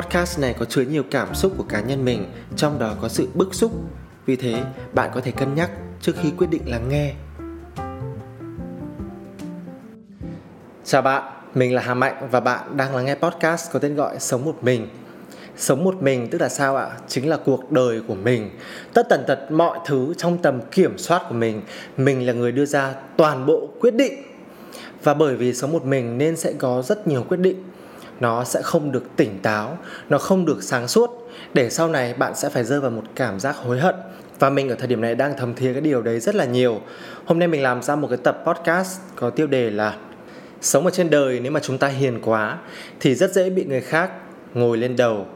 Podcast này có chứa nhiều cảm xúc của cá nhân mình, trong đó có sự bức xúc. Vì thế, bạn có thể cân nhắc trước khi quyết định lắng nghe. Chào bạn, mình là Hà Mạnh và bạn đang lắng nghe podcast có tên gọi Sống một mình. Sống một mình tức là sao ạ? Chính là cuộc đời của mình. Tất tần tật mọi thứ trong tầm kiểm soát của mình, mình là người đưa ra toàn bộ quyết định. Và bởi vì sống một mình nên sẽ có rất nhiều quyết định nó sẽ không được tỉnh táo, nó không được sáng suốt. Để sau này bạn sẽ phải rơi vào một cảm giác hối hận. Và mình ở thời điểm này đang thầm thía cái điều đấy rất là nhiều. Hôm nay mình làm ra một cái tập podcast có tiêu đề là sống ở trên đời nếu mà chúng ta hiền quá thì rất dễ bị người khác ngồi lên đầu.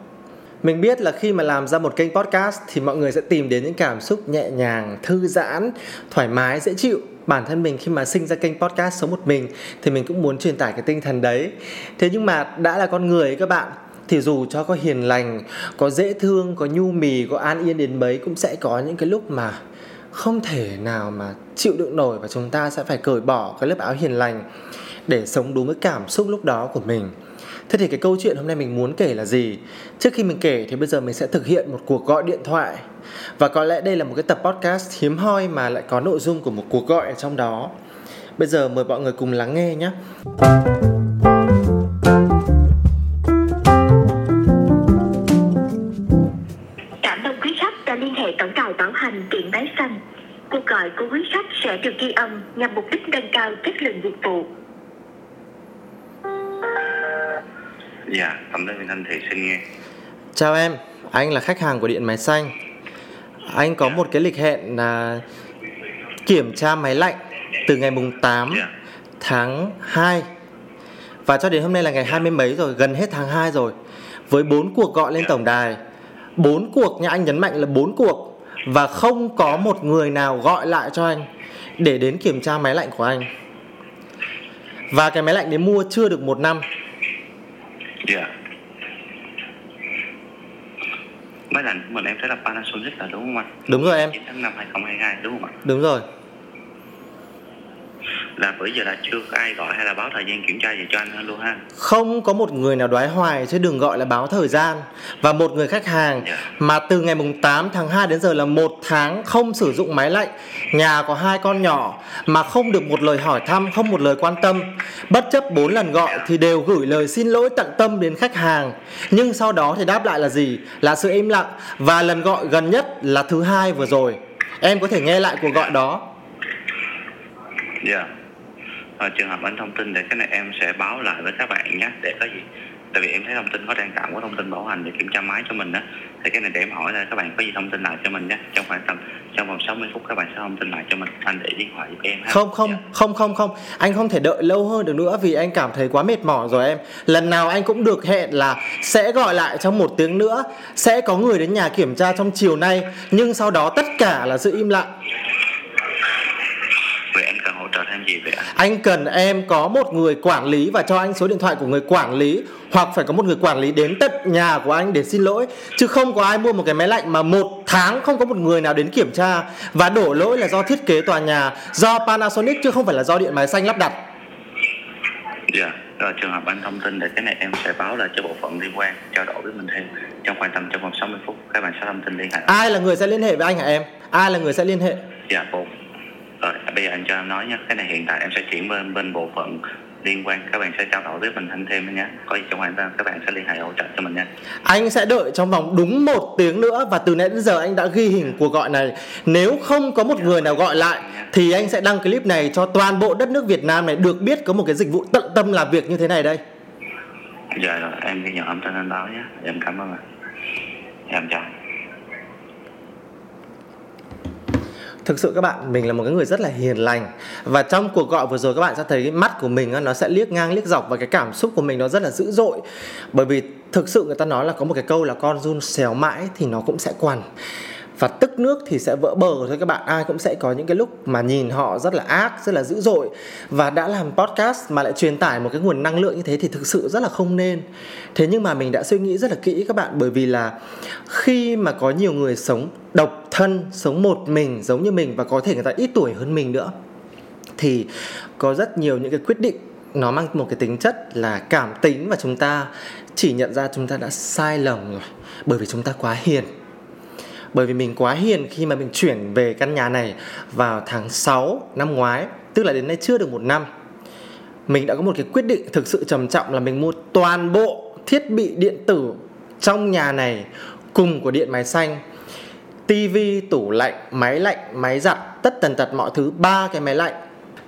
Mình biết là khi mà làm ra một kênh podcast thì mọi người sẽ tìm đến những cảm xúc nhẹ nhàng, thư giãn, thoải mái, dễ chịu bản thân mình khi mà sinh ra kênh podcast sống một mình thì mình cũng muốn truyền tải cái tinh thần đấy. Thế nhưng mà đã là con người ấy các bạn, thì dù cho có hiền lành, có dễ thương, có nhu mì, có an yên đến mấy, cũng sẽ có những cái lúc mà không thể nào mà chịu đựng nổi và chúng ta sẽ phải cởi bỏ cái lớp áo hiền lành để sống đúng với cảm xúc lúc đó của mình. Thế thì cái câu chuyện hôm nay mình muốn kể là gì? Trước khi mình kể thì bây giờ mình sẽ thực hiện một cuộc gọi điện thoại Và có lẽ đây là một cái tập podcast hiếm hoi mà lại có nội dung của một cuộc gọi ở trong đó Bây giờ mời mọi người cùng lắng nghe nhé Cảm ơn quý khách đã liên hệ tổng đài bảo hành kiện máy xanh. Cuộc gọi của quý khách sẽ được ghi âm nhằm mục đích nâng cao chất lượng dịch vụ. Dạ, tổng đơn vị Thanh Thị xin nghe. Chào em, anh là khách hàng của Điện Máy Xanh. Anh có một cái lịch hẹn là kiểm tra máy lạnh từ ngày mùng 8 Dạ. tháng 2 Và cho đến hôm nay là ngày hai mươi mấy rồi, gần hết tháng 2 rồi. Với 4 cuộc gọi lên Dạ. tổng đài 4 cuộc nha, anh nhấn mạnh là 4 cuộc. Và không có một người nào gọi lại cho anh Để đến kiểm tra máy lạnh của anh. Và cái máy lạnh đấy mua chưa được một năm Dạ. Máy lạnh của mình em thấy là Panasonic là đúng không anh? Đúng rồi em, 9 tháng 5 2022 đúng không ạ? đúng rồi Là bữa giờ là chưa có ai gọi hay là báo thời gian kiểm tra gì cho anh luôn ha. không có một người nào đoái hoài chứ đừng gọi là báo thời gian. Và một người khách hàng Dạ. mà từ ngày mùng 8 tháng 2 đến giờ là một tháng không sử dụng máy lạnh. Nhà có hai con nhỏ mà không được một lời hỏi thăm không một lời quan tâm. Bất chấp bốn lần gọi thì đều gửi lời xin lỗi tận tâm đến khách hàng. Nhưng sau đó thì đáp lại là gì? Là sự im lặng. Và lần gọi gần nhất là thứ hai vừa rồi. Em có thể nghe lại cuộc gọi đó Dạ. Ờ, trường hợp anh thông tin để cái này em sẽ báo lại với các bạn nhé để có gì? Tại vì em thấy thông tin có đang cảm có thông tin bảo hành để kiểm tra máy cho mình á. Thì cái này để em hỏi là các bạn có gì thông tin lại cho mình nhé. Trong khoảng tầm trong vòng 60 phút các bạn sẽ thông tin lại cho mình. Anh để điện thoại giúp em ha. Không không Dạ. không không không. Anh không thể đợi lâu hơn được nữa Vì anh cảm thấy quá mệt mỏi rồi em. Lần nào anh cũng được hẹn là Sẽ gọi lại trong một tiếng nữa. Sẽ có người đến nhà kiểm tra trong chiều nay Nhưng sau đó tất cả là sự im lặng thêm gì vậy anh Anh cần em có một người quản lý Và cho anh số điện thoại của người quản lý Hoặc phải có một người quản lý đến tận nhà của anh để xin lỗi Chứ không có ai mua một cái máy lạnh Mà một tháng không có một người nào đến kiểm tra Và đổ lỗi là do thiết kế tòa nhà Do Panasonic chứ không phải là do điện máy xanh lắp đặt Dạ, rồi trường hợp anh thông tin để cái này em sẽ báo lại cho bộ phận liên quan trao đổi với mình thêm trong khoảng tầm trong vòng 60 phút các bạn sẽ thông tin liên hệ. Ai là người sẽ liên hệ với anh hả em? Ai là người sẽ liên hệ? Dạ bộ. Rồi bây giờ anh cho em nói nhé, cái này hiện tại em sẽ chuyển bên bên bộ phận liên quan các bạn sẽ trao đổi với mình thêm thêm nhé. Có gì trong khoảng các bạn sẽ liên hệ hỗ trợ cho mình nha. Anh sẽ đợi trong vòng đúng một tiếng nữa và từ nãy đến giờ anh đã ghi hình cuộc gọi này. Nếu không có một người nào gọi lại thì anh sẽ đăng clip này cho toàn bộ đất nước Việt Nam này được biết có một cái dịch vụ tận tâm làm việc như thế này đây. Dạ rồi em ghi nhận âm thanh anh báo nhé. Em cảm ơn ạ. Dạ, Em chào. Thực sự các bạn, mình là một cái người rất là hiền lành. Và trong cuộc gọi vừa rồi các bạn sẽ thấy cái mắt của mình nó sẽ liếc ngang liếc dọc Và cái cảm xúc của mình nó rất là dữ dội. Bởi vì thực sự người ta nói là có một cái câu là con run xéo mãi thì nó cũng sẽ quằn. Và tức nước thì sẽ vỡ bờ thôi các bạn. Ai cũng sẽ có những cái lúc mà nhìn họ rất là ác rất là dữ dội. Và đã làm podcast mà lại truyền tải một cái nguồn năng lượng như thế thì thực sự rất là không nên. Thế nhưng mà mình đã suy nghĩ rất là kỹ các bạn. Bởi vì là khi mà có nhiều người sống độc thân sống một mình giống như mình và có thể người ta ít tuổi hơn mình nữa, thì có rất nhiều những cái quyết định nó mang một cái tính chất là cảm tính và chúng ta chỉ nhận ra chúng ta đã sai lầm rồi, bởi vì chúng ta quá hiền. Bởi vì mình quá hiền khi mà mình chuyển về căn nhà này vào tháng 6 năm ngoái, tức là đến nay chưa được một năm. Mình đã có một cái quyết định thực sự trầm trọng là mình mua toàn bộ thiết bị điện tử trong nhà này cùng của điện máy xanh tivi tủ lạnh, máy lạnh, máy giặt, tất tần tật mọi thứ, ba cái máy lạnh.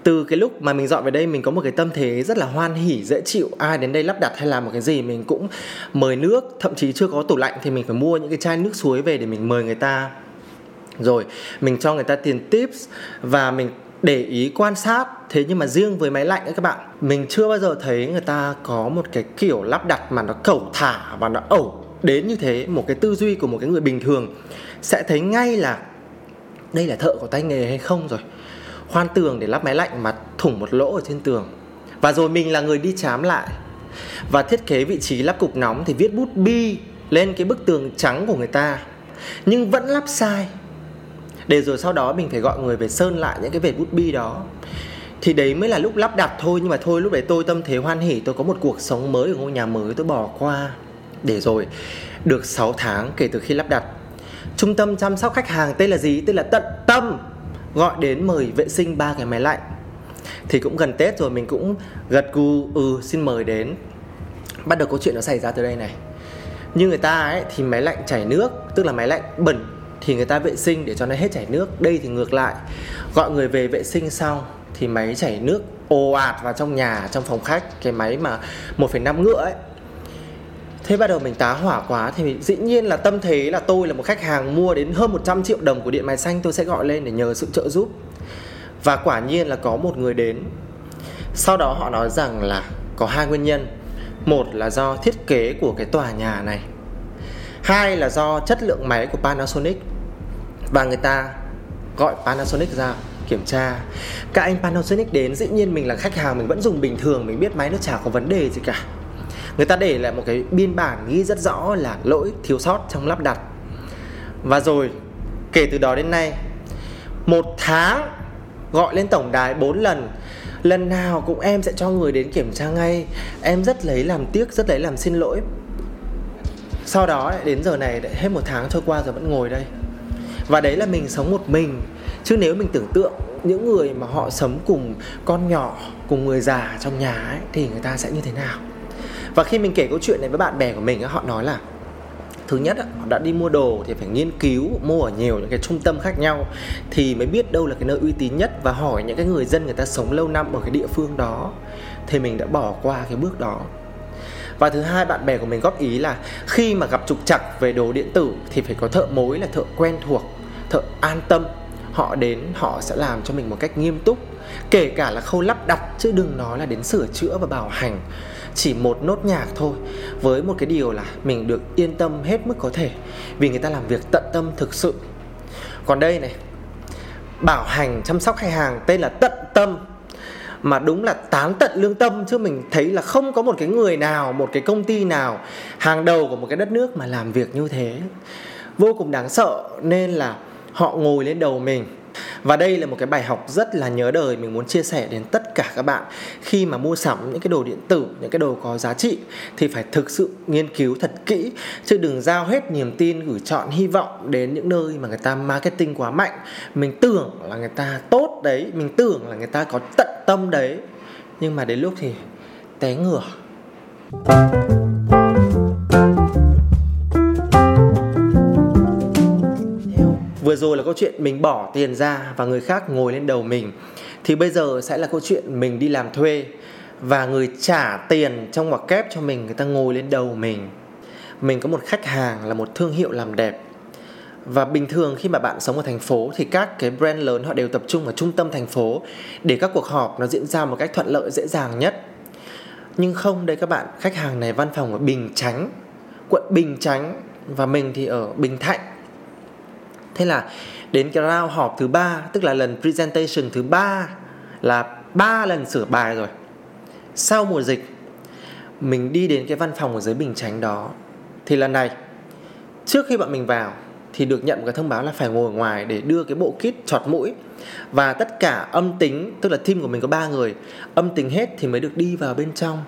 Từ cái lúc mà mình dọn về đây, mình có một cái tâm thế rất là hoan hỉ, dễ chịu. Ai đến đây lắp đặt hay làm một cái gì, mình cũng mời nước. Thậm chí chưa có tủ lạnh thì mình phải mua những cái chai nước suối về để mình mời người ta. Rồi, mình cho người ta tiền tips và mình để ý quan sát. Thế nhưng mà riêng với máy lạnh ấy các bạn, mình chưa bao giờ thấy người ta có một cái kiểu lắp đặt mà nó cẩu thả và nó ẩu đến như thế, một cái tư duy của một cái người bình thường sẽ thấy ngay là đây là thợ có tay nghề hay không rồi. Khoan tường để lắp máy lạnh mà thủng một lỗ ở trên tường. Và rồi mình là người đi chám lại. Và thiết kế vị trí lắp cục nóng thì viết bút bi lên cái bức tường trắng của người ta. Nhưng vẫn lắp sai. Để rồi sau đó mình phải gọi người về sơn lại những cái vệt bút bi đó. Thì đấy mới là lúc lắp đặt thôi, nhưng mà thôi lúc đấy tôi tâm thế hoan hỉ, tôi có một cuộc sống mới ở ngôi nhà mới tôi bỏ qua để rồi. Được 6 tháng kể từ khi lắp đặt trung tâm chăm sóc khách hàng tên là gì tên là tận tâm gọi đến mời vệ sinh ba cái máy lạnh. Thì cũng gần tết rồi mình cũng gật gù ừ xin mời đến. Bắt đầu câu chuyện nó xảy ra từ đây này. Như người ta ấy thì máy lạnh chảy nước tức là máy lạnh bẩn thì người ta vệ sinh để cho nó hết chảy nước. Đây thì ngược lại gọi người về vệ sinh xong thì máy chảy nước ồ ạt vào trong nhà trong phòng khách. Cái máy mà 1,5 ngựa ấy Thế bắt đầu mình tá hỏa quá thì dĩ nhiên là tâm thế là tôi là một khách hàng mua đến hơn 100 triệu đồng của điện máy xanh, tôi sẽ gọi lên để nhờ sự trợ giúp. Và quả nhiên là có một người đến. Sau đó họ nói rằng là có hai nguyên nhân. Một là do thiết kế của cái tòa nhà này. Hai là do chất lượng máy của Panasonic. Và người ta gọi Panasonic ra kiểm tra các anh Panasonic đến, dĩ nhiên mình là khách hàng, mình vẫn dùng bình thường, mình biết máy nó chả có vấn đề gì cả người ta để lại một cái biên bản ghi rất rõ là lỗi thiếu sót trong lắp đặt. Và rồi kể từ đó đến nay một tháng gọi lên tổng đài 4 lần lần nào cũng em sẽ cho người đến kiểm tra ngay. Em rất lấy làm tiếc rất lấy làm xin lỗi. Sau đó đến giờ này hết một tháng trôi qua rồi vẫn ngồi đây. Và đấy là mình sống một mình. Chứ nếu mình tưởng tượng những người mà họ sống cùng con nhỏ cùng người già trong nhà ấy, thì người ta sẽ như thế nào? Và khi mình kể câu chuyện này với bạn bè của mình họ nói là, thứ nhất họ đã đi mua đồ thì phải nghiên cứu, mua ở nhiều những cái trung tâm khác nhau thì mới biết đâu là cái nơi uy tín nhất và hỏi những cái người dân người ta sống lâu năm ở cái địa phương đó. Thì mình đã bỏ qua cái bước đó. Và thứ hai, bạn bè của mình góp ý là khi mà gặp trục trặc về đồ điện tử thì phải có thợ mối là thợ quen thuộc, thợ an tâm. Họ đến, họ sẽ làm cho mình một cách nghiêm túc, kể cả là khâu lắp đặt chứ đừng nói là đến sửa chữa và bảo hành chỉ một nốt nhạc thôi, với một cái điều là mình được yên tâm hết mức có thể, vì người ta làm việc tận tâm thực sự. Còn đây này, bảo hành chăm sóc khách hàng tên là tận tâm, mà đúng là tán tận lương tâm chứ mình thấy là không có một cái người nào, một cái công ty nào, hàng đầu của một cái đất nước mà làm việc như thế. Vô cùng đáng sợ nên là họ ngồi lên đầu mình và đây là một cái bài học rất là nhớ đời mình muốn chia sẻ đến tất cả các bạn. Khi mà mua sắm những cái đồ điện tử, những cái đồ có giá trị thì phải thực sự nghiên cứu thật kỹ. Chứ đừng giao hết niềm tin, gửi chọn hy vọng đến những nơi mà người ta marketing quá mạnh. Mình tưởng là người ta tốt đấy, mình tưởng là người ta có tận tâm đấy. Nhưng mà đến lúc thì té ngửa. Vừa rồi là câu chuyện mình bỏ tiền ra và người khác ngồi lên đầu mình. Thì bây giờ sẽ là câu chuyện mình đi làm thuê và người trả tiền trong ngoặc kép cho mình, người ta ngồi lên đầu mình. Mình có một khách hàng là một thương hiệu làm đẹp. Và bình thường khi mà bạn sống ở thành phố thì các cái brand lớn họ đều tập trung ở trung tâm thành phố để các cuộc họp nó diễn ra một cách thuận lợi, dễ dàng nhất. Nhưng không, đây các bạn, khách hàng này văn phòng ở Bình Chánh, quận Bình Chánh và mình thì ở Bình Thạnh thế là đến cái round họp thứ ba, tức là lần presentation thứ ba, là ba lần sửa bài rồi. Sau mùa dịch, mình đi đến cái văn phòng ở dưới bình chánh đó. Thì lần này, trước khi bọn mình vào, thì được nhận một cái thông báo là phải ngồi ngoài để đưa cái bộ kit chọt mũi. Và tất cả âm tính, tức là team của mình có ba người, âm tính hết thì mới được đi vào bên trong.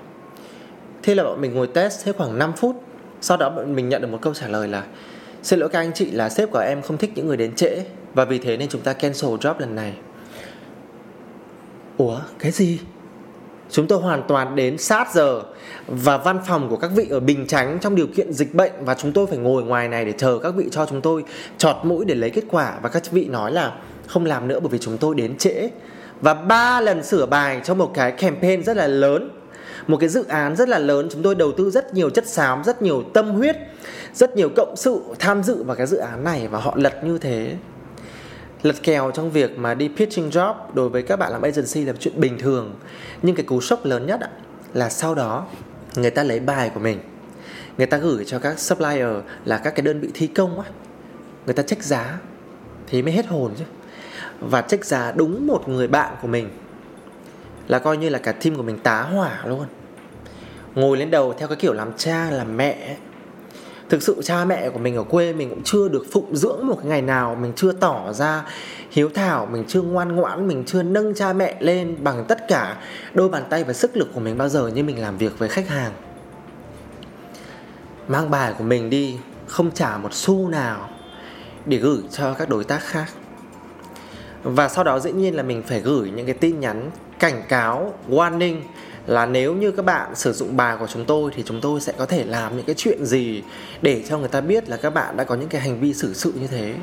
Thế là bọn mình ngồi test hết khoảng 5 phút. Sau đó bọn mình nhận được một câu trả lời là xin lỗi các anh chị là sếp của em không thích những người đến trễ, và vì thế nên chúng ta cancel job lần này. Ủa, cái gì? Chúng tôi hoàn toàn đến sát giờ và văn phòng của các vị ở Bình Chánh trong điều kiện dịch bệnh và chúng tôi phải ngồi ngoài này để chờ các vị cho chúng tôi chọt mũi để lấy kết quả. Và các vị nói là không làm nữa bởi vì chúng tôi đến trễ. Và ba lần sửa bài cho một cái campaign rất là lớn một cái dự án rất là lớn, chúng tôi đầu tư rất nhiều chất xám, rất nhiều tâm huyết, rất nhiều cộng sự tham dự vào cái dự án này và họ lật như thế. Lật kèo trong việc mà đi pitching job đối với các bạn làm agency là chuyện bình thường. Nhưng cái cú sốc lớn nhất là sau đó người ta lấy bài của mình. Người ta gửi cho các supplier là các cái đơn vị thi công á. Người ta check giá thì mới hết hồn chứ. Và check giá đúng một người bạn của mình là coi như là cả team của mình tá hỏa luôn. Ngồi lên đầu theo cái kiểu làm cha, làm mẹ thực sự cha mẹ của mình ở quê mình cũng chưa được phụng dưỡng một cái ngày nào. Mình chưa tỏ ra hiếu thảo, mình chưa ngoan ngoãn, mình chưa nâng cha mẹ lên bằng tất cả đôi bàn tay và sức lực của mình bao giờ như mình làm việc với khách hàng. Mang bài của mình đi, không trả một xu nào để gửi cho các đối tác khác. Và sau đó dĩ nhiên là mình phải gửi những cái tin nhắn cảnh cáo warning là nếu như các bạn sử dụng bài của chúng tôi thì chúng tôi sẽ có thể làm những cái chuyện gì để cho người ta biết là các bạn đã có những cái hành vi xử sự như thế.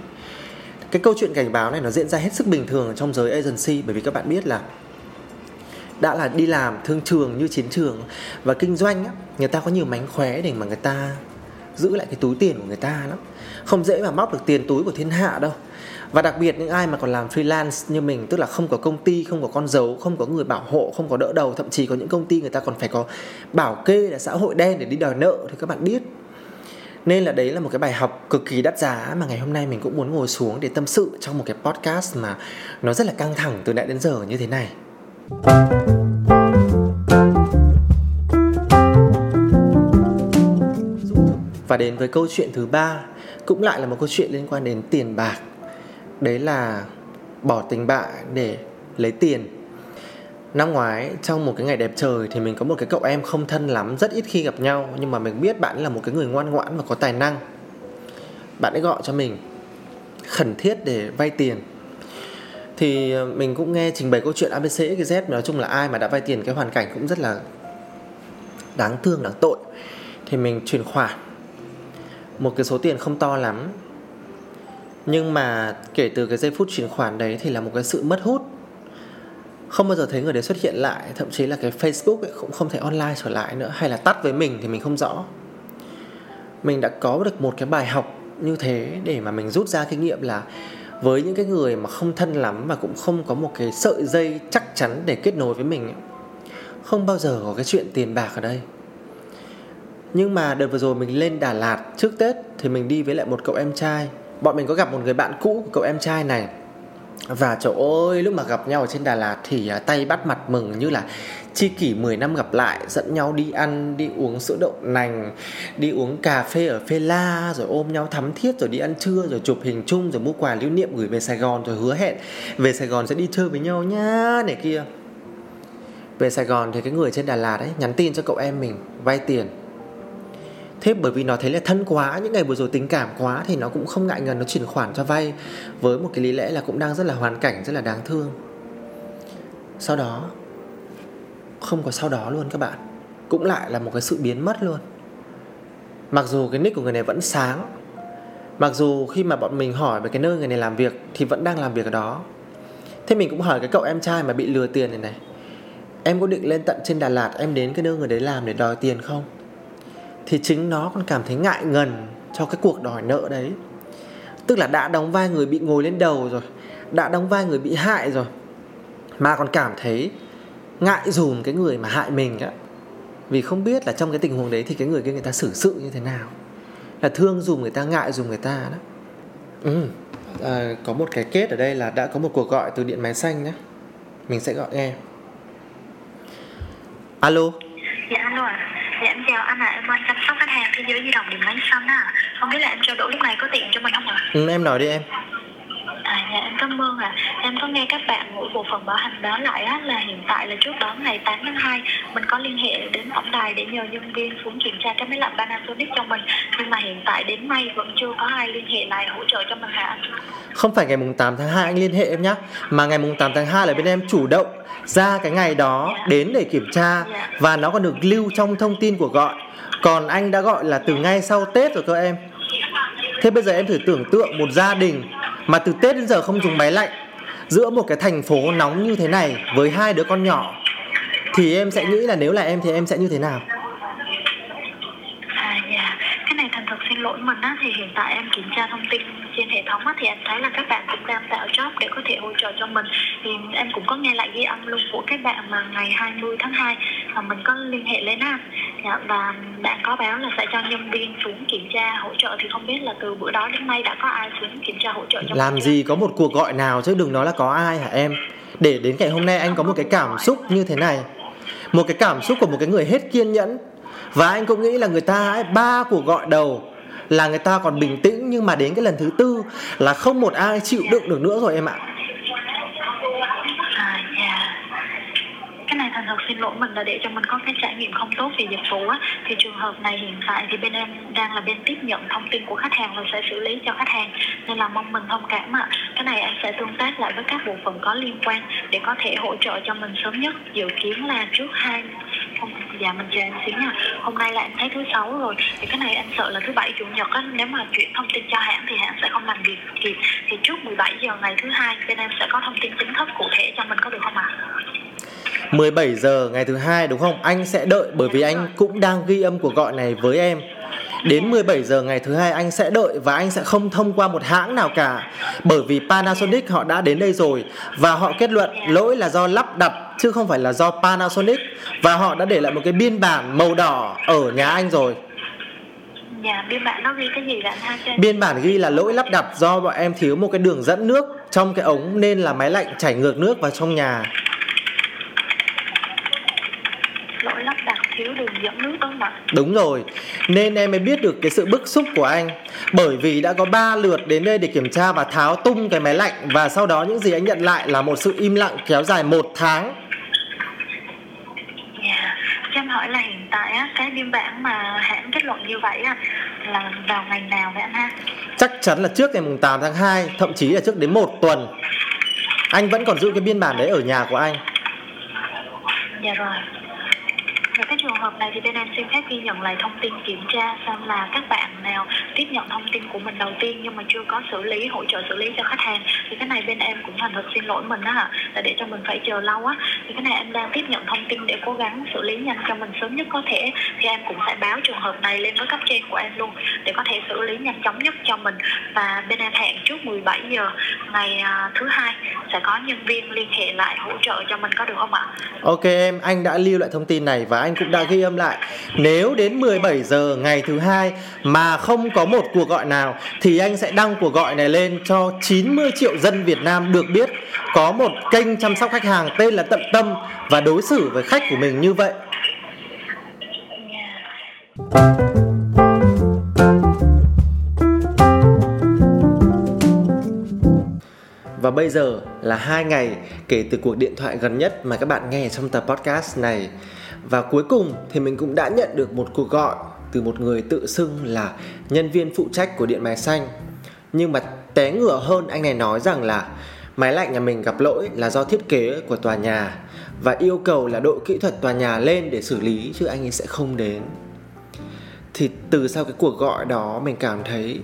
Cái câu chuyện cảnh báo này nó diễn ra hết sức bình thường trong giới agency bởi vì các bạn biết là đã là đi làm thương trường như chiến trường và kinh doanh á, người ta có nhiều mánh khóe để mà người ta giữ lại cái túi tiền của người ta lắm. Không dễ mà móc được tiền túi của thiên hạ đâu và đặc biệt những ai mà còn làm freelance như mình, tức là không có công ty, không có con dấu, không có người bảo hộ, không có đỡ đầu, thậm chí có những công ty người ta còn phải có bảo kê là xã hội đen để đi đòi nợ, thì các bạn biết. Nên là đấy là một cái bài học cực kỳ đắt giá mà ngày hôm nay mình cũng muốn ngồi xuống để tâm sự trong một cái podcast mà nó rất là căng thẳng từ nãy đến giờ như thế này. Và đến với câu chuyện thứ ba, cũng lại là một câu chuyện liên quan đến tiền bạc đấy là bỏ tình bạn để lấy tiền. Năm ngoái, trong một cái ngày đẹp trời thì mình có một cái cậu em không thân lắm, rất ít khi gặp nhau, nhưng mà mình biết bạn là một cái người ngoan ngoãn và có tài năng. Bạn ấy gọi cho mình, khẩn thiết để vay tiền. Thì ờ, mình cũng nghe trình bày câu chuyện ABC XYZ nói chung là ai mà đã vay tiền cái hoàn cảnh cũng rất là đáng thương, đáng tội. Thì mình chuyển khoản. Một cái số tiền không to lắm nhưng mà kể từ cái giây phút chuyển khoản đấy thì là một cái sự mất hút. Không bao giờ thấy người đấy xuất hiện lại thậm chí là cái facebook ấy cũng không thể online trở lại nữa hay là tắt với mình thì mình không rõ. Mình đã có được một cái bài học như thế để mà mình rút ra kinh nghiệm là với những cái người mà không thân lắm và cũng không có một cái sợi dây chắc chắn để kết nối với mình ấy, không bao giờ có cái chuyện tiền bạc ở đây. Nhưng mà đợt vừa rồi mình lên Đà Lạt trước Tết thì mình đi với lại một cậu em trai bọn mình có gặp một người bạn cũ của cậu em trai này. Và trời ơi, lúc mà gặp nhau ở trên Đà Lạt thì à, tay bắt mặt mừng như là chi kỷ 10 năm gặp lại, dẫn nhau đi ăn, đi uống sữa đậu nành, đi uống cà phê ở phê la, rồi ôm nhau thắm thiết, rồi đi ăn trưa, rồi chụp hình chung, rồi mua quà lưu niệm gửi về Sài Gòn, rồi hứa hẹn về Sài Gòn sẽ đi chơi với nhau nhá, này kia. Về Sài Gòn thì cái người trên Đà Lạt ấy, nhắn tin cho cậu em mình, vay tiền thế bởi vì nó thấy là thân quá, những ngày vừa rồi tình cảm quá thì nó cũng không ngại ngần, nó chuyển khoản cho vay với một cái lý lẽ là cũng đang rất là hoàn cảnh rất là đáng thương. Sau đó, không có sau đó luôn các bạn. Cũng lại là một cái sự biến mất luôn. Mặc dù cái nick của người này vẫn sáng, mặc dù khi mà bọn mình hỏi về cái nơi người này làm việc thì vẫn đang làm việc ở đó. Thế mình cũng hỏi cái cậu em trai mà bị lừa tiền này này. Em có định lên tận trên đà lạt em đến cái nơi người đấy làm để đòi tiền không? Thì chính nó còn cảm thấy ngại ngần cho cái cuộc đòi nợ đấy. Tức là đã đóng vai người bị ngồi lên đầu rồi đã đóng vai người bị hại rồi mà còn cảm thấy ngại dùm cái người mà hại mình á. Vì không biết là trong cái tình huống đấy thì cái người kia người ta xử sự như thế nào. Là thương dùm người ta ngại dùm người ta đó. Ừ. à, có một cái kết ở đây là đã có một cuộc gọi từ điện máy xanh nhé mình sẽ gọi nghe. Alo. Dạ alo ạ Dạ em chào anh ạ, à. em chăm sóc khách hàng thế giới di động điểm máy xanh à Không biết là em trao đổi lúc này có tiện cho mình không ạ? ừ, em nói đi em dạ em cảm ơn ạ. À. Em có nghe các bạn của bộ phận bảo hành báo lại á, là hiện tại là trước đó ngày 8 tháng 2 mình có liên hệ đến tổng đài để nhờ nhân viên xuống kiểm tra cái máy lạnh Panasonic cho mình. Nhưng mà hiện tại đến nay vẫn chưa có ai liên hệ lại hỗ trợ cho mình hả Không phải ngày mùng 8 tháng 2 anh liên hệ em nhé Mà ngày mùng 8 tháng 2 là bên em chủ động ra cái ngày đó Dạ. đến để kiểm tra Dạ. Và nó còn được lưu trong thông tin của gọi Còn anh đã gọi là từ ngay sau Tết rồi cơ em Thế bây giờ em thử tưởng tượng một gia đình mà từ Tết đến giờ không dùng máy lạnh giữa một cái thành phố nóng như thế này với hai đứa con nhỏ, thì em sẽ nghĩ là nếu là em thì em sẽ như thế nào? À dạ, cái này thành thật xin lỗi mình á thì hiện tại em kiểm tra thông tin trên hệ thống á thì em thấy là các bạn cũng đang tạo job để có thể hỗ trợ cho mình thì em cũng có nghe lại ghi âm luôn của các bạn mà ngày 20 tháng 2 mà mình có liên hệ lên á dạ, và bạn có báo là sẽ cho nhân viên xuống kiểm tra hỗ trợ thì không biết là từ bữa đó đến nay đã có ai xuống kiểm tra hỗ trợ cho Làm mình chưa? gì có một cuộc gọi nào chứ đừng nói là có ai hả em? Để đến ngày hôm nay anh có một cái cảm xúc như thế này. Một cái cảm xúc của một cái người hết kiên nhẫn và anh cũng nghĩ là người ta ấy, ba cuộc gọi đầu là người ta còn bình tĩnh, nhưng mà đến cái lần thứ tư là không một ai chịu đựng được nữa rồi em ạ. À dạ Cái này thành thật xin lỗi mình là để cho mình có cái trải nghiệm không tốt về dịch vụ á. Thì trường hợp này hiện tại thì bên em đang là bên tiếp nhận thông tin của khách hàng và sẽ xử lý cho khách hàng. Nên là mong mình thông cảm ạ. Cái này em sẽ tương tác lại với các bộ phận có liên quan Để có thể hỗ trợ cho mình sớm nhất. Dự kiến là trước hai không, Dạ mình chờ em xíu nha. Hôm nay là em thấy thứ sáu rồi Thì cái này em sợ là thứ bảy chủ nhật á. Nếu mà chuyển thông tin cho hãng thì hãng sẽ không làm việc kịp. Thì trước 17 giờ ngày thứ hai Bên em sẽ có thông tin chính thức cụ thể cho mình có được không ạ? 17 giờ ngày thứ hai đúng không? Anh sẽ đợi bởi vì anh cũng đang ghi âm cuộc gọi này với em. Đến 17 giờ ngày thứ hai anh sẽ đợi và anh sẽ không thông qua một hãng nào cả bởi vì Panasonic họ đã đến đây rồi và họ kết luận lỗi là do lắp đặt chứ không phải là do Panasonic và họ đã để lại một cái biên bản màu đỏ ở nhà anh rồi. Dạ, biên bản nó ghi cái gì vậy anh ha Biên bản ghi là lỗi lắp đặt do bọn em thiếu một cái đường dẫn nước trong cái ống nên là máy lạnh chảy ngược nước vào trong nhà. lỗi lắp đặt thiếu đường dẫn nước đúng không ạ? Đúng rồi, nên em mới biết được cái sự bức xúc của anh. Bởi vì đã có 3 lượt đến đây để kiểm tra và tháo tung cái máy lạnh Và sau đó những gì anh nhận lại là một sự im lặng kéo dài một tháng. Dạ, cho em hỏi là hiện tại á, cái biên bản mà hãng kết luận như vậy á, là vào ngày nào vậy anh ha? Chắc chắn là trước ngày mùng 8 tháng 2, thậm chí là trước đến một tuần. Anh vẫn còn giữ cái biên bản đấy ở nhà của anh. Dạ rồi về cái trường hợp này thì bên em xin phép ghi nhận lại thông tin kiểm tra xem là các bạn nào tiếp nhận thông tin của mình đầu tiên nhưng mà chưa có xử lý hỗ trợ xử lý cho khách hàng. Thì cái này bên em cũng thành thật xin lỗi mình á là để cho mình phải chờ lâu á. Thì cái này em đang tiếp nhận thông tin để cố gắng xử lý nhanh cho mình sớm nhất có thể. Thì em cũng sẽ báo trường hợp này lên với cấp trên của em luôn để có thể xử lý nhanh chóng nhất cho mình. Và bên em hẹn trước 17 giờ ngày à, thứ hai sẽ có nhân viên liên hệ lại hỗ trợ cho mình có được không ạ? Ok em, anh đã lưu lại thông tin này và anh cũng đã ghi âm lại. Nếu đến 17 giờ ngày thứ hai mà không có một cuộc gọi nào, Thì anh sẽ đăng cuộc gọi này lên cho 90 triệu dân Việt Nam được biết Có một kênh chăm sóc khách hàng tên là Tận Tâm Và đối xử với khách của mình như vậy. Và bây giờ là hai ngày kể từ cuộc điện thoại gần nhất mà các bạn nghe trong tập podcast này. Và cuối cùng thì mình cũng đã nhận được một cuộc gọi từ một người tự xưng là nhân viên phụ trách của Điện Máy Xanh. Nhưng mà té ngửa hơn anh này nói rằng là máy lạnh nhà mình gặp lỗi là do thiết kế của tòa nhà Và yêu cầu là đội kỹ thuật tòa nhà lên để xử lý, chứ anh ấy sẽ không đến. Thì từ sau cái cuộc gọi đó mình cảm thấy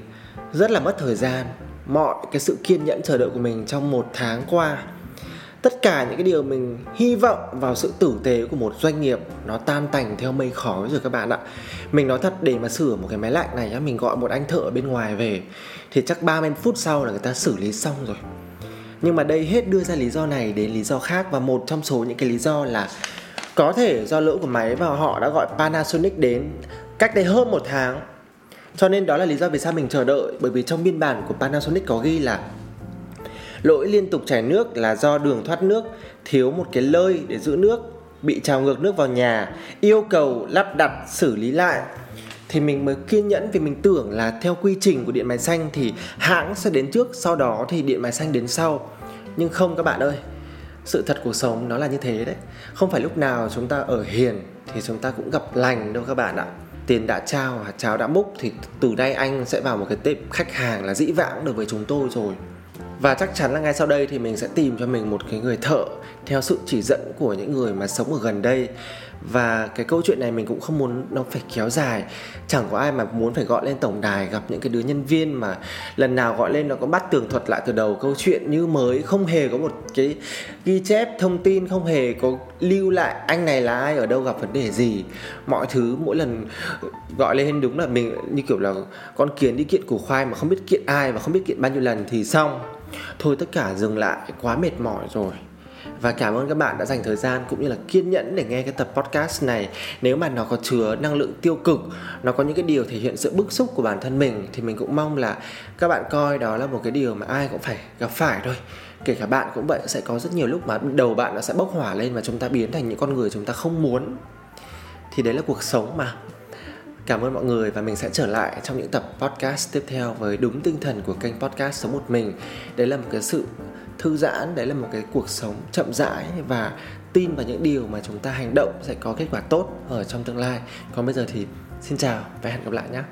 rất là mất thời gian. Mọi cái sự kiên nhẫn chờ đợi của mình trong một tháng qua tất cả những cái điều mình hy vọng vào sự tử tế của một doanh nghiệp, nó tan tành theo mây khói rồi các bạn ạ. Mình nói thật, để mà sửa một cái máy lạnh này nhá, mình gọi một anh thợ ở bên ngoài về, thì chắc 30 phút sau là người ta xử lý xong rồi. Nhưng mà đây hết đưa ra lý do này đến lý do khác và một trong số những cái lý do là có thể do lỗi của máy và họ đã gọi Panasonic đến cách đây hơn một tháng. Cho nên đó là lý do vì sao mình chờ đợi, bởi vì trong biên bản của Panasonic có ghi là lỗi liên tục chảy nước là do đường thoát nước, thiếu một cái lơi để giữ nước, bị trào ngược nước vào nhà, yêu cầu lắp đặt xử lý lại. Thì mình mới kiên nhẫn vì mình tưởng là theo quy trình của điện máy xanh thì hãng sẽ đến trước, sau đó thì điện máy xanh đến sau. Nhưng không các bạn ơi, sự thật cuộc sống nó là như thế đấy. Không phải lúc nào chúng ta ở hiền thì chúng ta cũng gặp lành đâu các bạn ạ. Tiền đã trao, hạt cháo đã múc thì từ nay anh sẽ vào một cái tệp khách hàng là dĩ vãng được với chúng tôi rồi và chắc chắn là ngay sau đây thì mình sẽ tìm cho mình một cái người thợ theo sự chỉ dẫn của những người mà sống ở gần đây. Và cái câu chuyện này mình cũng không muốn nó phải kéo dài. Chẳng có ai mà muốn phải gọi lên tổng đài, gặp những cái đứa nhân viên mà lần nào gọi lên nó có bắt tường thuật lại từ đầu. Câu chuyện như mới, không hề có một cái ghi chép thông tin, không hề có lưu lại anh này là ai, ở đâu gặp vấn đề gì. Mọi thứ mỗi lần gọi lên đúng là mình, như kiểu là con kiến đi kiện củ khoai mà không biết kiện ai và không biết kiện bao nhiêu lần thì xong thôi tất cả dừng lại, quá mệt mỏi rồi. Và cảm ơn các bạn đã dành thời gian cũng như là kiên nhẫn để nghe cái tập podcast này. Nếu mà nó có chứa năng lượng tiêu cực, nó có những cái điều thể hiện sự bức xúc của bản thân mình, thì mình cũng mong là các bạn coi đó là một cái điều mà ai cũng phải gặp phải thôi. Kể cả bạn cũng vậy, sẽ có rất nhiều lúc mà đầu bạn nó sẽ bốc hỏa lên và chúng ta biến thành những con người chúng ta không muốn. Thì đấy là cuộc sống mà. Cảm ơn mọi người và mình sẽ trở lại trong những tập podcast tiếp theo với đúng tinh thần của kênh podcast Sống Một Mình. Đấy là một cái sự thư giãn, đấy là một cái cuộc sống chậm rãi và tin vào những điều mà chúng ta hành động sẽ có kết quả tốt ở trong tương lai. Còn bây giờ thì xin chào và hẹn gặp lại nhé.